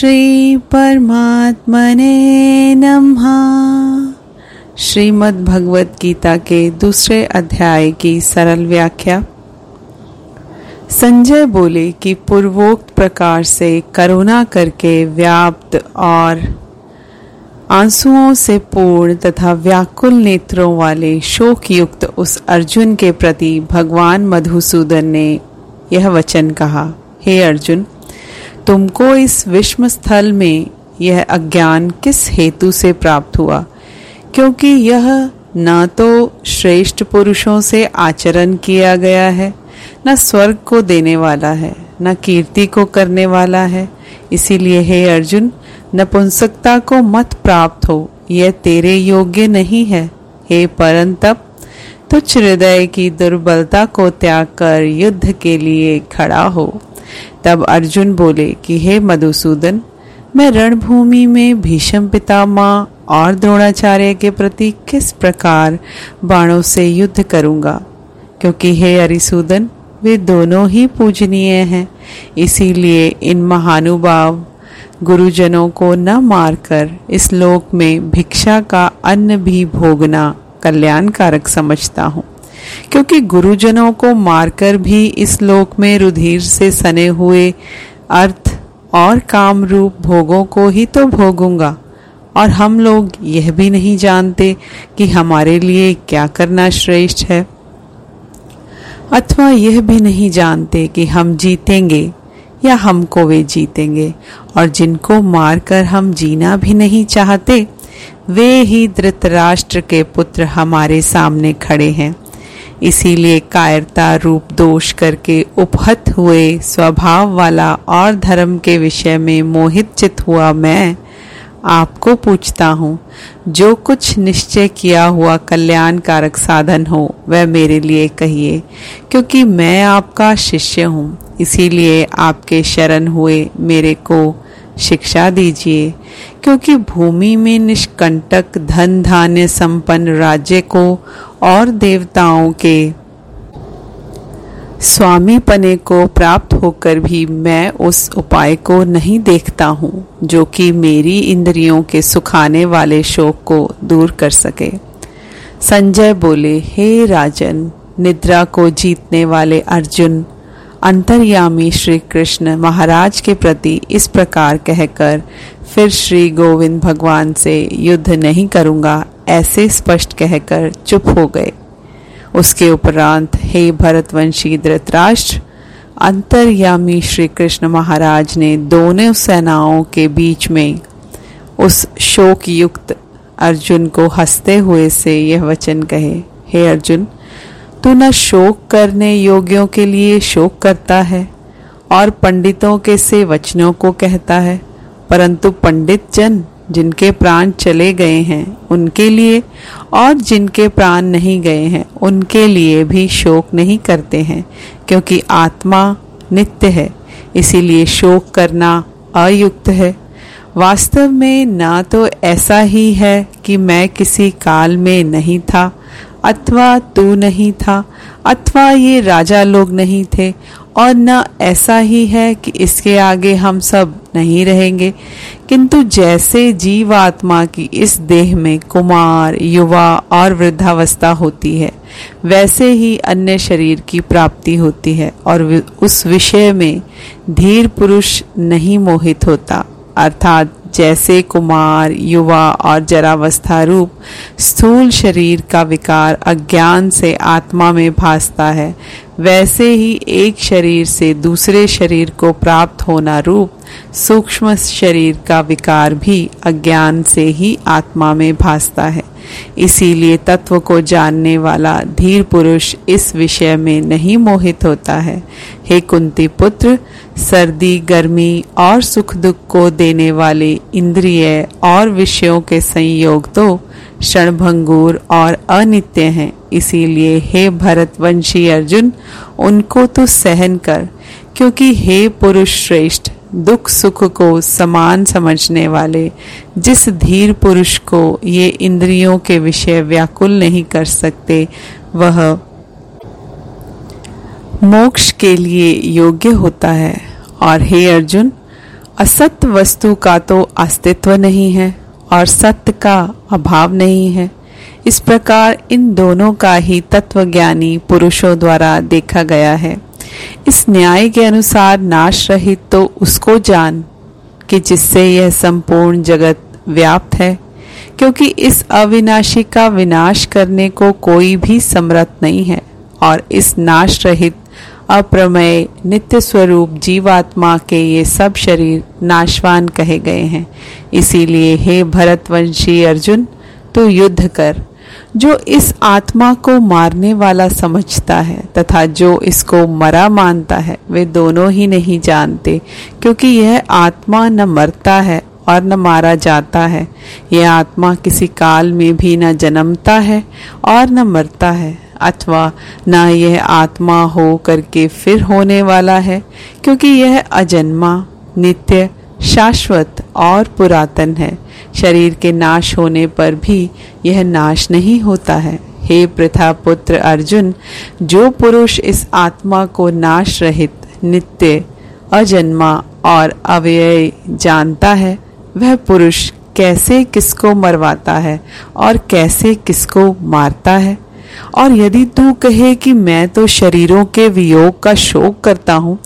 श्री परमात्मने नमः। श्रीमद् भगवत गीता के दूसरे अध्याय की सरल व्याख्या। संजय बोले कि पूर्वोक्त प्रकार से करुणा करके व्याप्त और आंसुओं से पूर्ण तथा व्याकुल नेत्रों वाले शोक युक्त उस अर्जुन के प्रति भगवान मधुसूदन ने यह वचन कहा, हे अर्जुन तुमको इस विश्व स्थल में यह अज्ञान किस हेतु से प्राप्त हुआ? क्योंकि यह न तो श्रेष्ठ पुरुषों से आचरण किया गया है, न स्वर्ग को देने वाला है, न कीर्ति को करने वाला है। इसीलिए हे अर्जुन, नपुंसकता को मत प्राप्त हो, यह तेरे योग्य नहीं है। हे परंतप, तुच्छ हृदय की दुर्बलता को त्याग कर युद्ध के लिए खड़ा हो। तब अर्जुन बोले कि, हे मधुसूदन, मैं रणभूमि में भीषम पितामह और द्रोणाचार्य के प्रति किस प्रकार बाणों से युद्ध करूँगा? क्योंकि हे अरिसूदन, वे दोनों ही पूजनीय हैं, इसीलिए इन महानुभाव गुरुजनों को न मारकर इस लोक में भिक्षा का अन्न भी भोगना कल्याणकारक समझता हूँ। क्योंकि गुरुजनों को मारकर भी इस लोक में रुधिर से सने हुए अर्थ और काम रूप भोगों को ही तो भोगूँगा। और हम लोग यह भी नहीं जानते कि हमारे लिए क्या करना श्रेष्ठ है। अथवा यह भी नहीं जानते कि हम जीतेंगे या हमको वे जीतेंगे, और जिनको मारकर हम जीना भी नहीं चाहते, वे ही धृतराष्ट्र के पुत्र हमारे सामने खड़े हैं। इसीलिए कायरता, रूप, दोष करके उपहत हुए स्वभाव वाला और धर्म के विषय में मोहित चित हुआ मैं। आपको पूछता हूँ, जो कुछ निश्चय किया हुआ कल्याणकारक साधन हो, वह मेरे लिए कहिए, क्योंकि मैं आपका शिष्य हूँ। इसीलिए आपके शरण हुए मेरे को शिक्षा दीजिए, क्योंकि भूमि में निष्कंटक धन धान्य संपन्न राज्य को और देवताओं के स्वामी पने को प्राप्त होकर भी मैं उस उपाय को नहीं देखता हूँ, जो कि मेरी इंद्रियों के सुखाने वाले शोक को दूर कर सके। संजय बोले, हे राजन, निद्रा को जीतने वाले अर्जुन अंतर्यामी श्री कृष्ण महाराज के प्रति इस प्रकार कहकर, फिर श्री गोविंद भगवान से युद्ध नहीं करूँगा, ऐसे स्पष्ट कहकर चुप हो गए। उसके उपरांत, हे भरतवंशी धृतराष्ट्र, अंतर्यामी श्री कृष्ण महाराज ने दोनों सेनाओं के बीच में उस शोक युक्त अर्जुन को हँसते हुए से यह वचन कहे, हे अर्जुन तू न शोक करने योग्यों के लिए शोक करता है, और पंडितों के से वचनों को कहता है, परंतु पंडित जन, जिनके प्राण चले गए हैं, उनके लिए, और जिनके प्राण नहीं गए हैं, उनके लिए भी शोक नहीं करते हैं, क्योंकि आत्मा नित्य है, इसीलिए शोक करना अयुक्त है। वास्तव में ना तो ऐसा ही है कि मैं किसी काल में नहीं था अथवा तू नहीं था, अथवा ये राजा लोग नहीं थे, और न ऐसा ही है कि इसके आगे हम सब नहीं रहेंगे। किंतु जैसे जीव आत्मा की इस देह में कुमार, युवा और वृद्धावस्था होती है, वैसे ही अन्य शरीर की प्राप्ति होती है, और उस विषय में धीर पुरुष नहीं मोहित होता, अर्थात जैसे कुमार, युवा और जरावस्था रूप, स्थूल शरीर का विकार अज्ञान से आत्मा में भासता है। वैसे ही एक शरीर से दूसरे शरीर को प्राप्त होना रूप, सूक्ष्म शरीर का विकार भी अज्ञान से ही आत्मा में भासता है। इसीलिए तत्व को जानने वाला धीर पुरुष इस विषय में नहीं मोहित होता है। हे कुंती पुत्र, सर्दी, गर्मी और सुख दुख को देने वाले इंद्रिय और विषयों के संयोग तो क्षणभंगुर और अनित्य हैं। इसीलिए हे भरतवंशी अर्जुन, उनको तो सहन कर, क्योंकि हे पुरुष श्रेष्ठ दुख सुख को समान समझने वाले, जिस धीर पुरुष को ये इंद्रियों के विषय व्याकुल नहीं कर सकते, वह मोक्ष के लिए योग्य होता है। और हे अर्जुन असत्य वस्तु का तो अस्तित्व नहीं है और सत्य का अभाव नहीं है। इस प्रकार इन दोनों का ही तत्वज्ञानी पुरुषों द्वारा देखा गया है। इस न्याय के अनुसार नाश रहित तो उसको जान कि जिससे यह संपूर्ण जगत व्याप्त है, क्योंकि इस अविनाशी का विनाश करने को कोई भी समर्थ नहीं है, और इस नाश रहित, अप्रमेय, नित्य स्वरूप जीवात्मा के ये सब शरीर नाशवान कहे गए हैं। इसीलिए हे भरतवंशी अर्जुन, तू युद्ध कर। जो इस आत्मा को मारने वाला समझता है तथा जो इसको मरा मानता है, वे दोनों ही नहीं जानते, क्योंकि यह आत्मा न मरता है और न मारा जाता है। यह आत्मा किसी काल में भी न जन्मता है और न मरता है, अथवा न यह आत्मा हो करके फिर होने वाला है, क्योंकि यह अजन्मा, नित्य शाश्वत और पुरातन है। शरीर के नाश होने पर भी यह नाश नहीं होता है। हे प्रथा पुत्र अर्जुन, जो पुरुष इस आत्मा को नाश रहित, नित्य, अजन्मा और अव्यय जानता है, वह पुरुष कैसे किसको मरवाता है और कैसे किसको मारता है? और यदि तू कहे कि मैं तो शरीरों के वियोग का शोक करता हूँ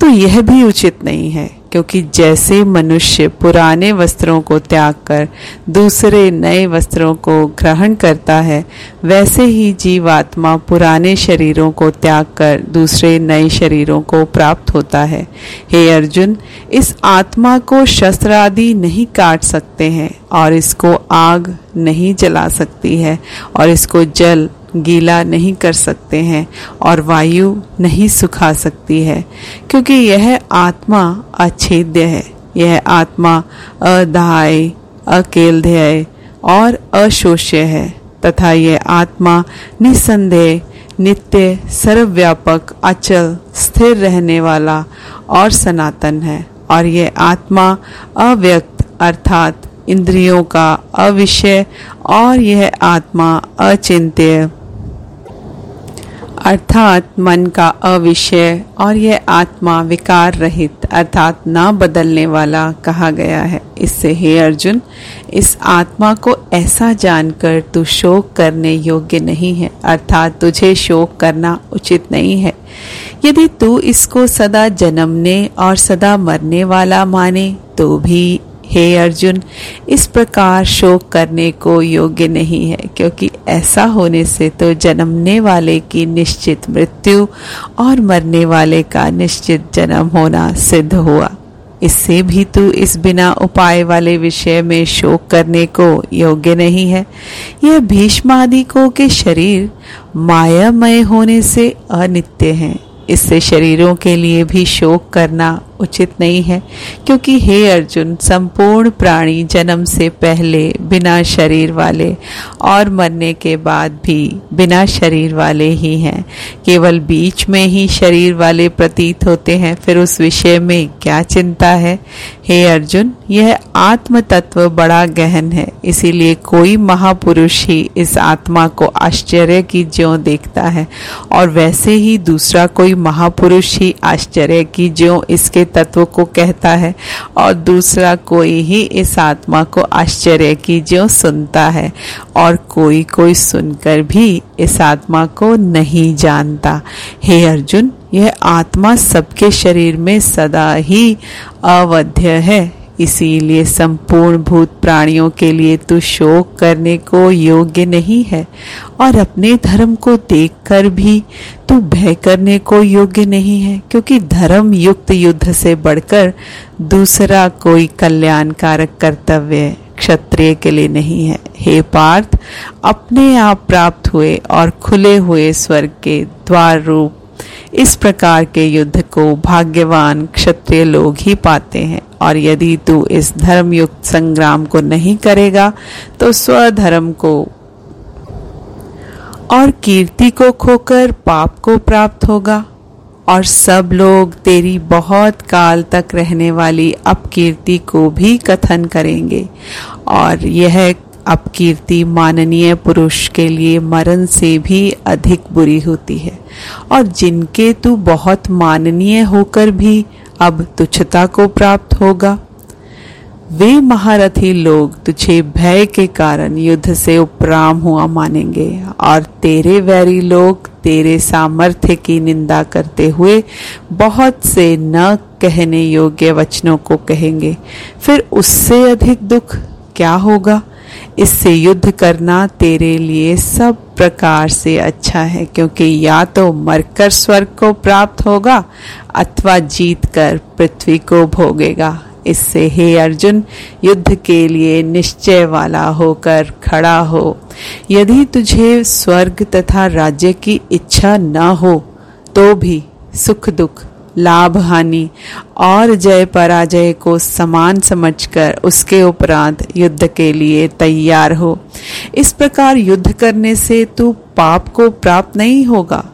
तो यह भी उचित नहीं है। क्योंकि जैसे मनुष्य पुराने वस्त्रों को त्याग कर दूसरे नए वस्त्रों को ग्रहण करता है, वैसे ही जीवात्मा पुराने शरीरों को त्याग कर दूसरे नए शरीरों को प्राप्त होता है। हे अर्जुन, इस आत्मा को शस्त्र आदि नहीं काट सकते हैं और इसको आग नहीं जला सकती है और इसको जल गीला नहीं कर सकते हैं और वायु नहीं सुखा सकती है, क्योंकि यह आत्मा अच्छेद्य है। यह आत्मा अधाय अकेलध्यय और अशोष्य है, तथा यह आत्मा निसंदेह, नित्य, सर्वव्यापक, अचल, स्थिर रहने वाला और सनातन है। और यह आत्मा अव्यक्त, अर्थात इंद्रियों का अविषय और यह आत्मा अचिंत्य अर्थात मन का अविषय और यह आत्मा विकार रहित, अर्थात ना बदलने वाला कहा गया है। इससे हे अर्जुन, इस आत्मा को ऐसा जानकर तू शोक करने योग्य नहीं है, अर्थात तुझे शोक करना उचित नहीं है। यदि तू इसको सदा जन्मने और सदा मरने वाला माने तो भी हे अर्जुन, इस प्रकार शोक करने को योग्य नहीं है, क्योंकि ऐसा होने से तो जन्मने वाले की निश्चित मृत्यु और मरने वाले का निश्चित जन्म होना सिद्ध हुआ। इससे भी तू इस बिना उपाय वाले विषय में शोक करने को योग्य नहीं है। यह भीष्मादि के शरीर मायामय होने से अनित्य हैं। इससे शरीरों के लिए भी शोक करना उचित नहीं है, क्योंकि हे अर्जुन, संपूर्ण प्राणी जन्म से पहले बिना शरीर वाले और मरने के बाद भी बिना शरीर वाले ही हैं। केवल बीच में ही शरीर वाले प्रतीत होते हैं, फिर उस विषय में क्या चिंता है? हे अर्जुन, यह आत्म तत्व बड़ा गहन है, इसीलिए कोई महापुरुष ही इस आत्मा को आश्चर्य की ज्यो देखता है, और वैसे ही दूसरा कोई महापुरुष ही आश्चर्य की ज्यो इसके तत्व को कहता है और दूसरा कोई ही इस आत्मा को आश्चर्य की जो सुनता है और कोई कोई सुनकर भी इस आत्मा को नहीं जानता। हे अर्जुन, यह आत्मा सबके शरीर में सदा ही अवध्य है। इसीलिए संपूर्ण भूत प्राणियों के लिए तू शोक करने को योग्य नहीं है। और अपने धर्म को देखकर भी तू भय करने को योग्य नहीं है, क्योंकि धर्म युक्त युद्ध से बढ़कर दूसरा कोई कल्याणकारक कर्तव्य क्षत्रिय के लिए नहीं है। हे पार्थ, अपने आप प्राप्त हुए और खुले हुए स्वर्ग के द्वार रूप इस प्रकार के युद्ध को भाग्यवान क्षत्रिय लोग ही पाते हैं। और यदि तू इस धर्मयुक्त संग्राम को नहीं करेगा तो स्वधर्म को और कीर्ति को खोकर पाप को प्राप्त होगा। और सब लोग तेरी बहुत काल तक रहने वाली अपकीर्ति को भी कथन करेंगे। और यह अपकीर्ति माननीय पुरुष के लिए मरण से भी अधिक बुरी होती है। और जिनके तू बहुत माननीय होकर भी अब तुच्छता को प्राप्त होगा। वे महारथी लोग तुझे भय के कारण युद्ध से उपराम हुआ मानेंगे। और तेरे वैरी लोग तेरे सामर्थ्य की निंदा करते हुए बहुत से न कहने योग्य वचनों को कहेंगे। फिर उससे अधिक दुख क्या होगा? इससे युद्ध करना तेरे लिए सब प्रकार से अच्छा है, क्योंकि या तो मरकर स्वर्ग को प्राप्त होगा अथवा जीत कर पृथ्वी को भोगेगा। इससे हे अर्जुन, युद्ध के लिए निश्चय वाला होकर खड़ा हो। यदि तुझे स्वर्ग तथा राज्य की इच्छा न हो तो भी सुख दुख लाभ, हानि और जय पराजय को समान समझकर उसके उपरांत युद्ध के लिए तैयार हो। इस प्रकार युद्ध करने से तू पाप को प्राप्त नहीं होगा।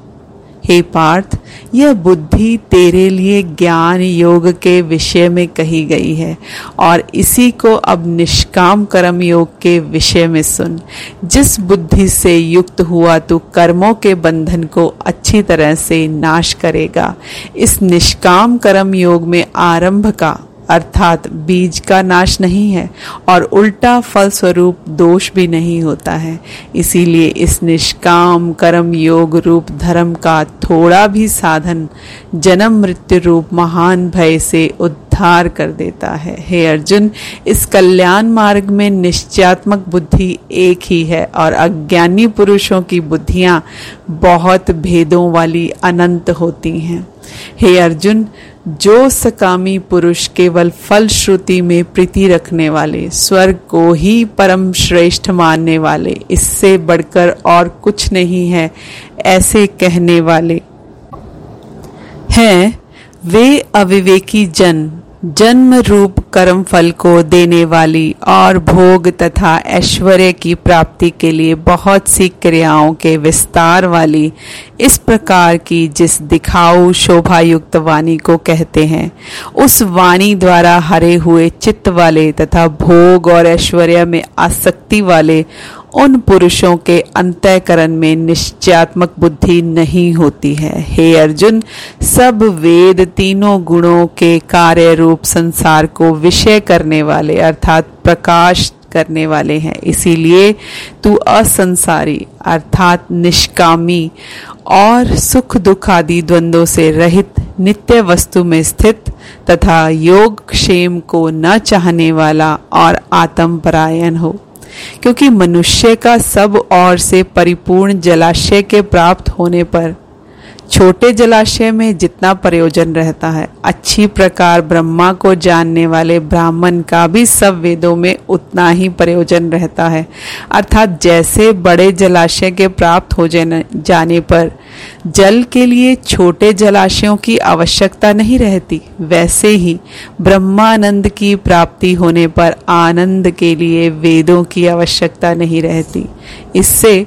हे पार्थ, यह बुद्धि तेरे लिए ज्ञान योग के विषय में कही गई है, और इसी को अब निष्काम कर्म योग के विषय में सुन। जिस बुद्धि से युक्त हुआ तू कर्मों के बंधन को अच्छी तरह से नाश करेगा। इस निष्काम कर्म योग में आरंभ का अर्थात बीज का नाश नहीं है और उल्टा फल स्वरूप दोष भी नहीं होता है। इसीलिए इस निष्काम, कर्म योग रूप धर्म का थोड़ा भी साधन जन्म मृत्यु रूप महान भय से उद्धार कर देता है। हे अर्जुन, इस कल्याण मार्ग में निश्चयात्मक बुद्धि एक ही है और अज्ञानी पुरुषों की बुद्धियाँ बहुत भेदों वाली अनंत होती हैं। हे अर्जुन जो सकामी पुरुष केवल फल श्रुति में प्रीति रखने वाले, स्वर्ग को ही परम श्रेष्ठ मानने वाले, इससे बढ़कर और कुछ नहीं है ऐसे कहने वाले। हैं, वे अविवेकी जन। जन्म रूप कर्म फल को देने वाली और भोग तथा ऐश्वर्य की प्राप्ति के लिए बहुत सी क्रियाओं के विस्तार वाली इस प्रकार की जिस दिखाऊ शोभा युक्त वाणी को कहते हैं, उस वाणी द्वारा हरे हुए चित्त वाले तथा भोग और ऐश्वर्य में आसक्ति वाले उन पुरुषों के अंतःकरण में निश्चयात्मक बुद्धि नहीं होती है। हे अर्जुन, सब वेद तीनों गुणों के कार्य रूप संसार को विषय करने वाले अर्थात प्रकाश करने वाले हैं। इसीलिए तू असंसारी अर्थात निष्कामी और सुख दुख आदि द्वंद्वों से रहित नित्य वस्तु में स्थित तथा योग क्षेम को न चाहने वाला और आत्म परायण हो। क्योंकि मनुष्य का सब ओर से परिपूर्ण जलाशय के प्राप्त होने पर छोटे जलाशय में जितना प्रयोजन रहता है, अच्छी प्रकार ब्रह्मा को जानने वाले ब्राह्मण का भी सब वेदों में उतना ही प्रयोजन रहता है। अर्थात जैसे बड़े जलाशय के प्राप्त हो जाने पर जल के लिए छोटे जलाशयों की आवश्यकता नहीं रहती, वैसे ही ब्रह्मानंद की प्राप्ति होने पर आनंद के लिए वेदों की आवश्यकता नहीं रहती। इससे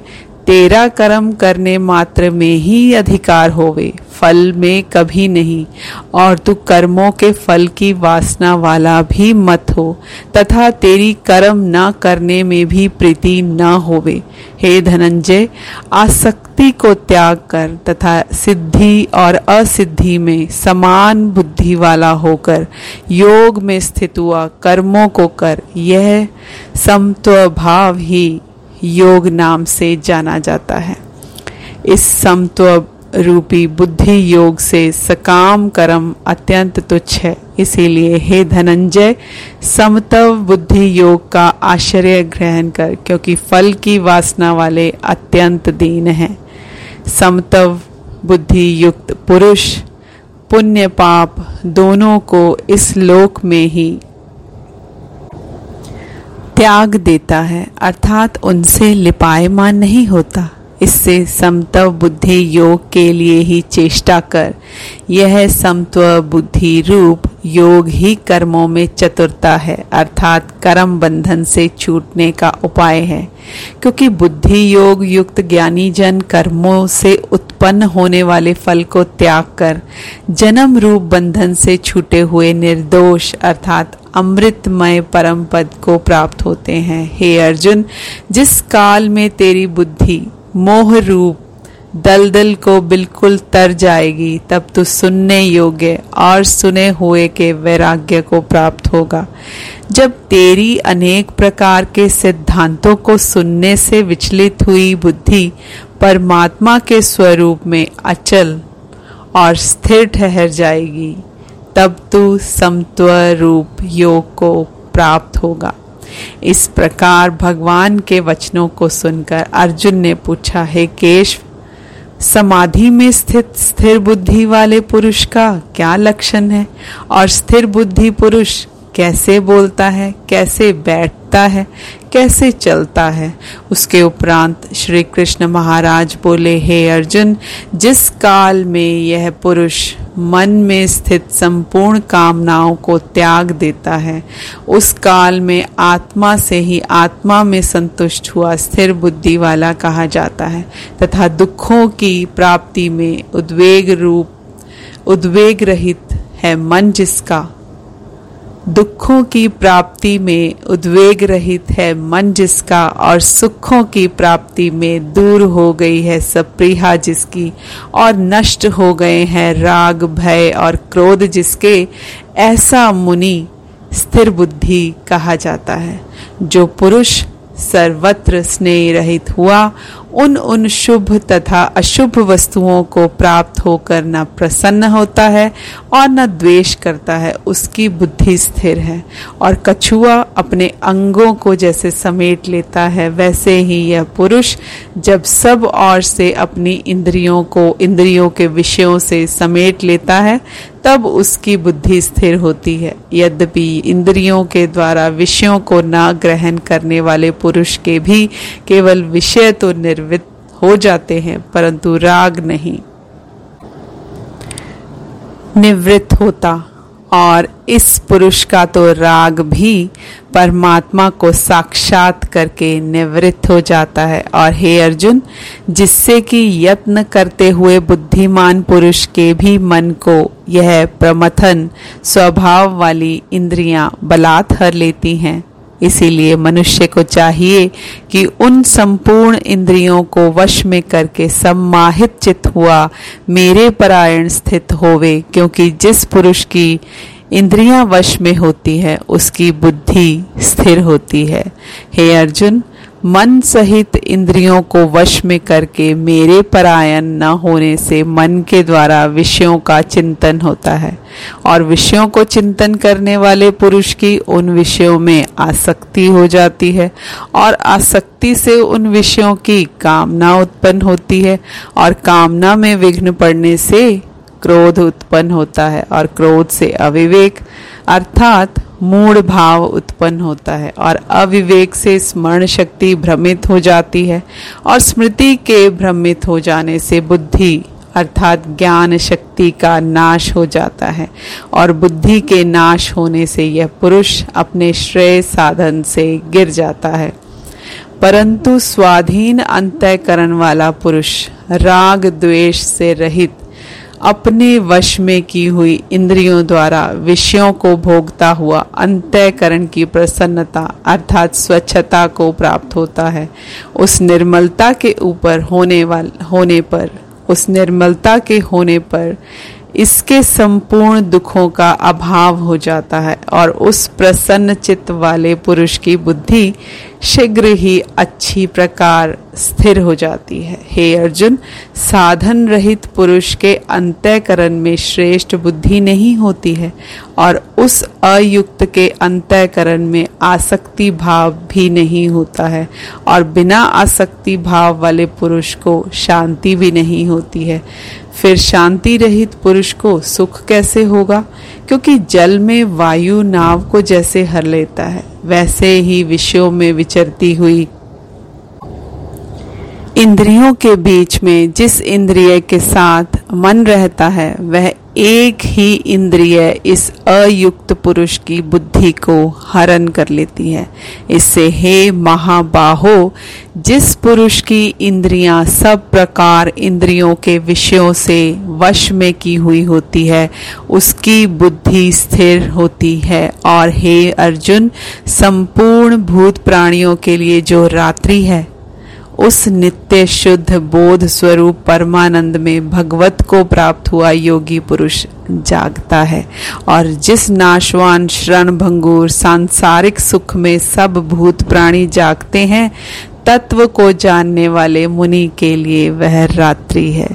तेरा कर्म करने मात्र में ही अधिकार होवे, फल में कभी नहीं। और तू कर्मों के फल की वासना वाला भी मत हो, तथा तेरी कर्म न करने में भी प्रीति न होवे। हे धनंजय, आसक्ति को त्याग कर तथा सिद्धि और असिद्धि में समान बुद्धि वाला होकर, योग में स्थित हुआ कर्मों को कर, यह समत्व भाव ही योग नाम से जाना जाता है। इस समत्व रूपी बुद्धि योग से सकाम कर्म अत्यंत तुच्छ है। इसीलिए हे धनंजय, समतव बुद्धि योग का आश्चर्य ग्रहण कर, क्योंकि फल की वासना वाले अत्यंत दीन हैं। समतव बुद्धि युक्त पुरुष, पुण्य पाप दोनों को इस लोक में ही त्याग देता है, अर्थात उनसे लिपायमान नहीं होता। इससे समत्व बुद्धि योग के लिए ही चेष्टा कर। यह समत्व बुद्धि रूप योग ही कर्मों में चतुरता है, अर्थात कर्म बंधन से छूटने का उपाय है। क्योंकि बुद्धि योग युक्त ज्ञानी जन कर्मों से उत्पन्न होने वाले फल को त्याग कर, जन्म रूप बंधन से छूटे हुए निर्दोष, अर्थात अमृतमय परम पद को प्राप्त होते हैं। हे अर्जुन, जिस काल में तेरी बुद्धि मोह रूप दलदल को बिल्कुल तर जाएगी, तब तू सुनने योग्य और सुने हुए के वैराग्य को प्राप्त होगा। जब तेरी अनेक प्रकार के सिद्धांतों को सुनने से विचलित हुई बुद्धि परमात्मा के स्वरूप में अचल और स्थिर ठहर जाएगी तब तू समत्व रूप योग को प्राप्त होगा। इस प्रकार भगवान के वचनों को सुनकर अर्जुन ने पूछा, है केश, समाधि में स्थित स्थिर बुद्धि वाले पुरुष का क्या लक्षण है? और स्थिर बुद्धि पुरुष कैसे बोलता है, कैसे बैठता है कैसे चलता है? उसके उपरांत श्री कृष्ण महाराज बोले, हे अर्जुन, जिस काल में यह पुरुष मन में स्थित संपूर्ण कामनाओं को त्याग देता है, उस काल में आत्मा से ही आत्मा में संतुष्ट हुआ स्थिर बुद्धि वाला कहा जाता है, तथा दुखों की प्राप्ति में उद्वेग रूप, उद्वेग रहित है मन जिसका। दुखों की प्राप्ति में उद्वेग रहित है मन जिसका और सुखों की प्राप्ति में दूर हो गई है सप्रिया जिसकी और नष्ट हो गए हैं राग, भय और क्रोध जिसके ऐसा मुनि स्थिर बुद्धि कहा जाता है। जो पुरुष सर्वत्र स्नेह रहित हुआ उन उन शुभ तथा अशुभ वस्तुओं को प्राप्त होकर न प्रसन्न होता है और न द्वेष करता है, उसकी बुद्धि स्थिर है। और कछुआ अपने अंगों को जैसे समेट लेता है, वैसे ही यह पुरुष जब सब और से अपनी इंद्रियों को, इंद्रियों के विषयों से समेट लेता है, तब उसकी बुद्धि स्थिर होती है। यद्यपि इंद्रियों के द्वारा विषयों को न ग्रहण करने वाले पुरुष के भी केवल विषय तो निर्वित हो जाते हैं, परंतु राग नहीं। निवृत्त होता, और इस पुरुष का तो राग भी परमात्मा को साक्षात करके निवृत्त हो जाता है। और हे अर्जुन, जिससे कि यत्न करते हुए बुद्धिमान पुरुष के भी मन को यह प्रमथन स्वभाव वाली इंद्रियाँ बलात् हर लेती हैं इसीलिए मनुष्य को चाहिए कि उन संपूर्ण इंद्रियों को वश में करके सम्माहित चित हुआ मेरे परायण स्थित होवे, क्योंकि जिस पुरुष की इंद्रियाँ वश में होती है, उसकी बुद्धि स्थिर होती है। हे अर्जुन मन सहित इंद्रियों को वश में करके मेरे परायण न होने से मन के द्वारा विषयों का चिंतन होता है। और विषयों को चिंतन करने वाले पुरुष की उन विषयों में आसक्ति हो जाती है और आसक्ति से उन विषयों की कामना उत्पन्न होती है और कामना में विघ्न पड़ने से क्रोध उत्पन्न होता है और क्रोध से अविवेक, अर्थात मूड भाव उत्पन्न होता है और अविवेक से स्मरण शक्ति भ्रमित हो जाती है और स्मृति के भ्रमित हो जाने से बुद्धि अर्थात ज्ञान शक्ति का नाश हो जाता है और बुद्धि के नाश होने से यह पुरुष अपने श्रेय साधन से गिर जाता है। परंतु स्वाधीन अंतःकरण वाला पुरुष राग द्वेष से रहित अपने वश में की हुई इंद्रियों द्वारा विषयों को भोगता हुआ अंतःकरण की प्रसन्नता अर्थात स्वच्छता को प्राप्त होता है। उस निर्मलता के ऊपर होने वाल, होने पर, उस निर्मलता के होने पर इसके संपूर्ण दुखों का अभाव हो जाता है और उस प्रसन्न चित्त वाले पुरुष की बुद्धि शीघ्र ही अच्छी प्रकार स्थिर हो जाती है। हे अर्जुन, साधन रहित पुरुष के अंतःकरण में श्रेष्ठ बुद्धि नहीं होती है और उस अयुक्त के अंतःकरण में आसक्ति भाव भी नहीं होता है और बिना आसक्ति भाव वाले पुरुष को शांति भी नहीं होती है। फिर शांति रहित पुरुष को सुख कैसे होगा? क्योंकि जल में वायु नाव को जैसे हर लेता है, वैसे ही विषयों में विचरती हुई। इंद्रियों के बीच में जिस इंद्रिय के साथ मन रहता है, वह एक ही इंद्रिय इस अयुक्त पुरुष की बुद्धि को हरण कर लेती है। इससे हे महाबाहो, जिस पुरुष की इंद्रियाँ सब प्रकार इंद्रियों के विषयों से वश में की हुई होती है, उसकी बुद्धि स्थिर होती है। और हे अर्जुन, संपूर्ण भूत प्राणियों के लिए जो रात्रि है उस नित्य शुद्ध बोध स्वरूप परमानंद में भगवत को प्राप्त हुआ योगी पुरुष जागता है। और जिस नाशवान श्रण भंगूर सांसारिक सुख में सब भूत प्राणी जागते हैं तत्व को जानने वाले मुनि के लिए वह रात्रि है।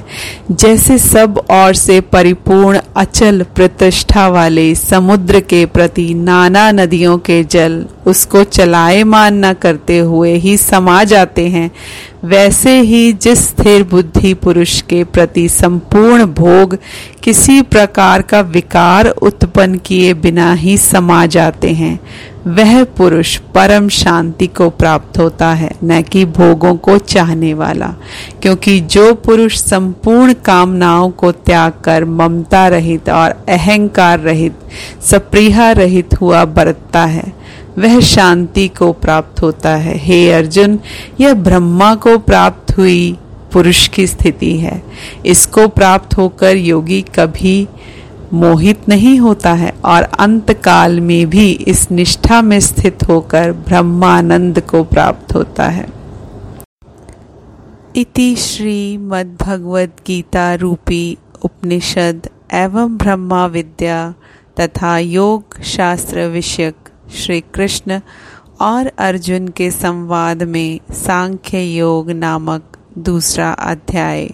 जैसे सब और से परिपूर्ण अचल प्रतिष्ठा वाले समुद्र के प्रति नाना नदियों के जल उसको चलायमान न करते हुए ही समा जाते हैं, वैसे ही जिस स्थिर बुद्धि पुरुष के प्रति संपूर्ण भोग किसी प्रकार का विकार उत्पन्न किए बिना ही समा जाते हैं। वह पुरुष परम शांति को प्राप्त होता है, न कि भोगों को चाहने वाला। क्योंकि जो पुरुष संपूर्ण कामनाओं को त्याग कर ममता रहित और अहंकार रहित, सप्रिया रहित हुआ बरतता है, वह शांति को प्राप्त होता है। हे अर्जुन, यह ब्रह्मा को प्राप्त हुई पुरुष की स्थिति है। इसको प्राप्त होकर योगी कभी मोहित नहीं होता है और अंत काल में भी इस निष्ठा में स्थित होकर ब्रह्मानंद को प्राप्त होता है। इति श्री मद्भगवद गीता रूपी उपनिषद एवं ब्रह्मा विद्या तथा योग शास्त्र विषयक श्री कृष्ण और अर्जुन के संवाद में सांख्य योग नामक दूसरा अध्याय।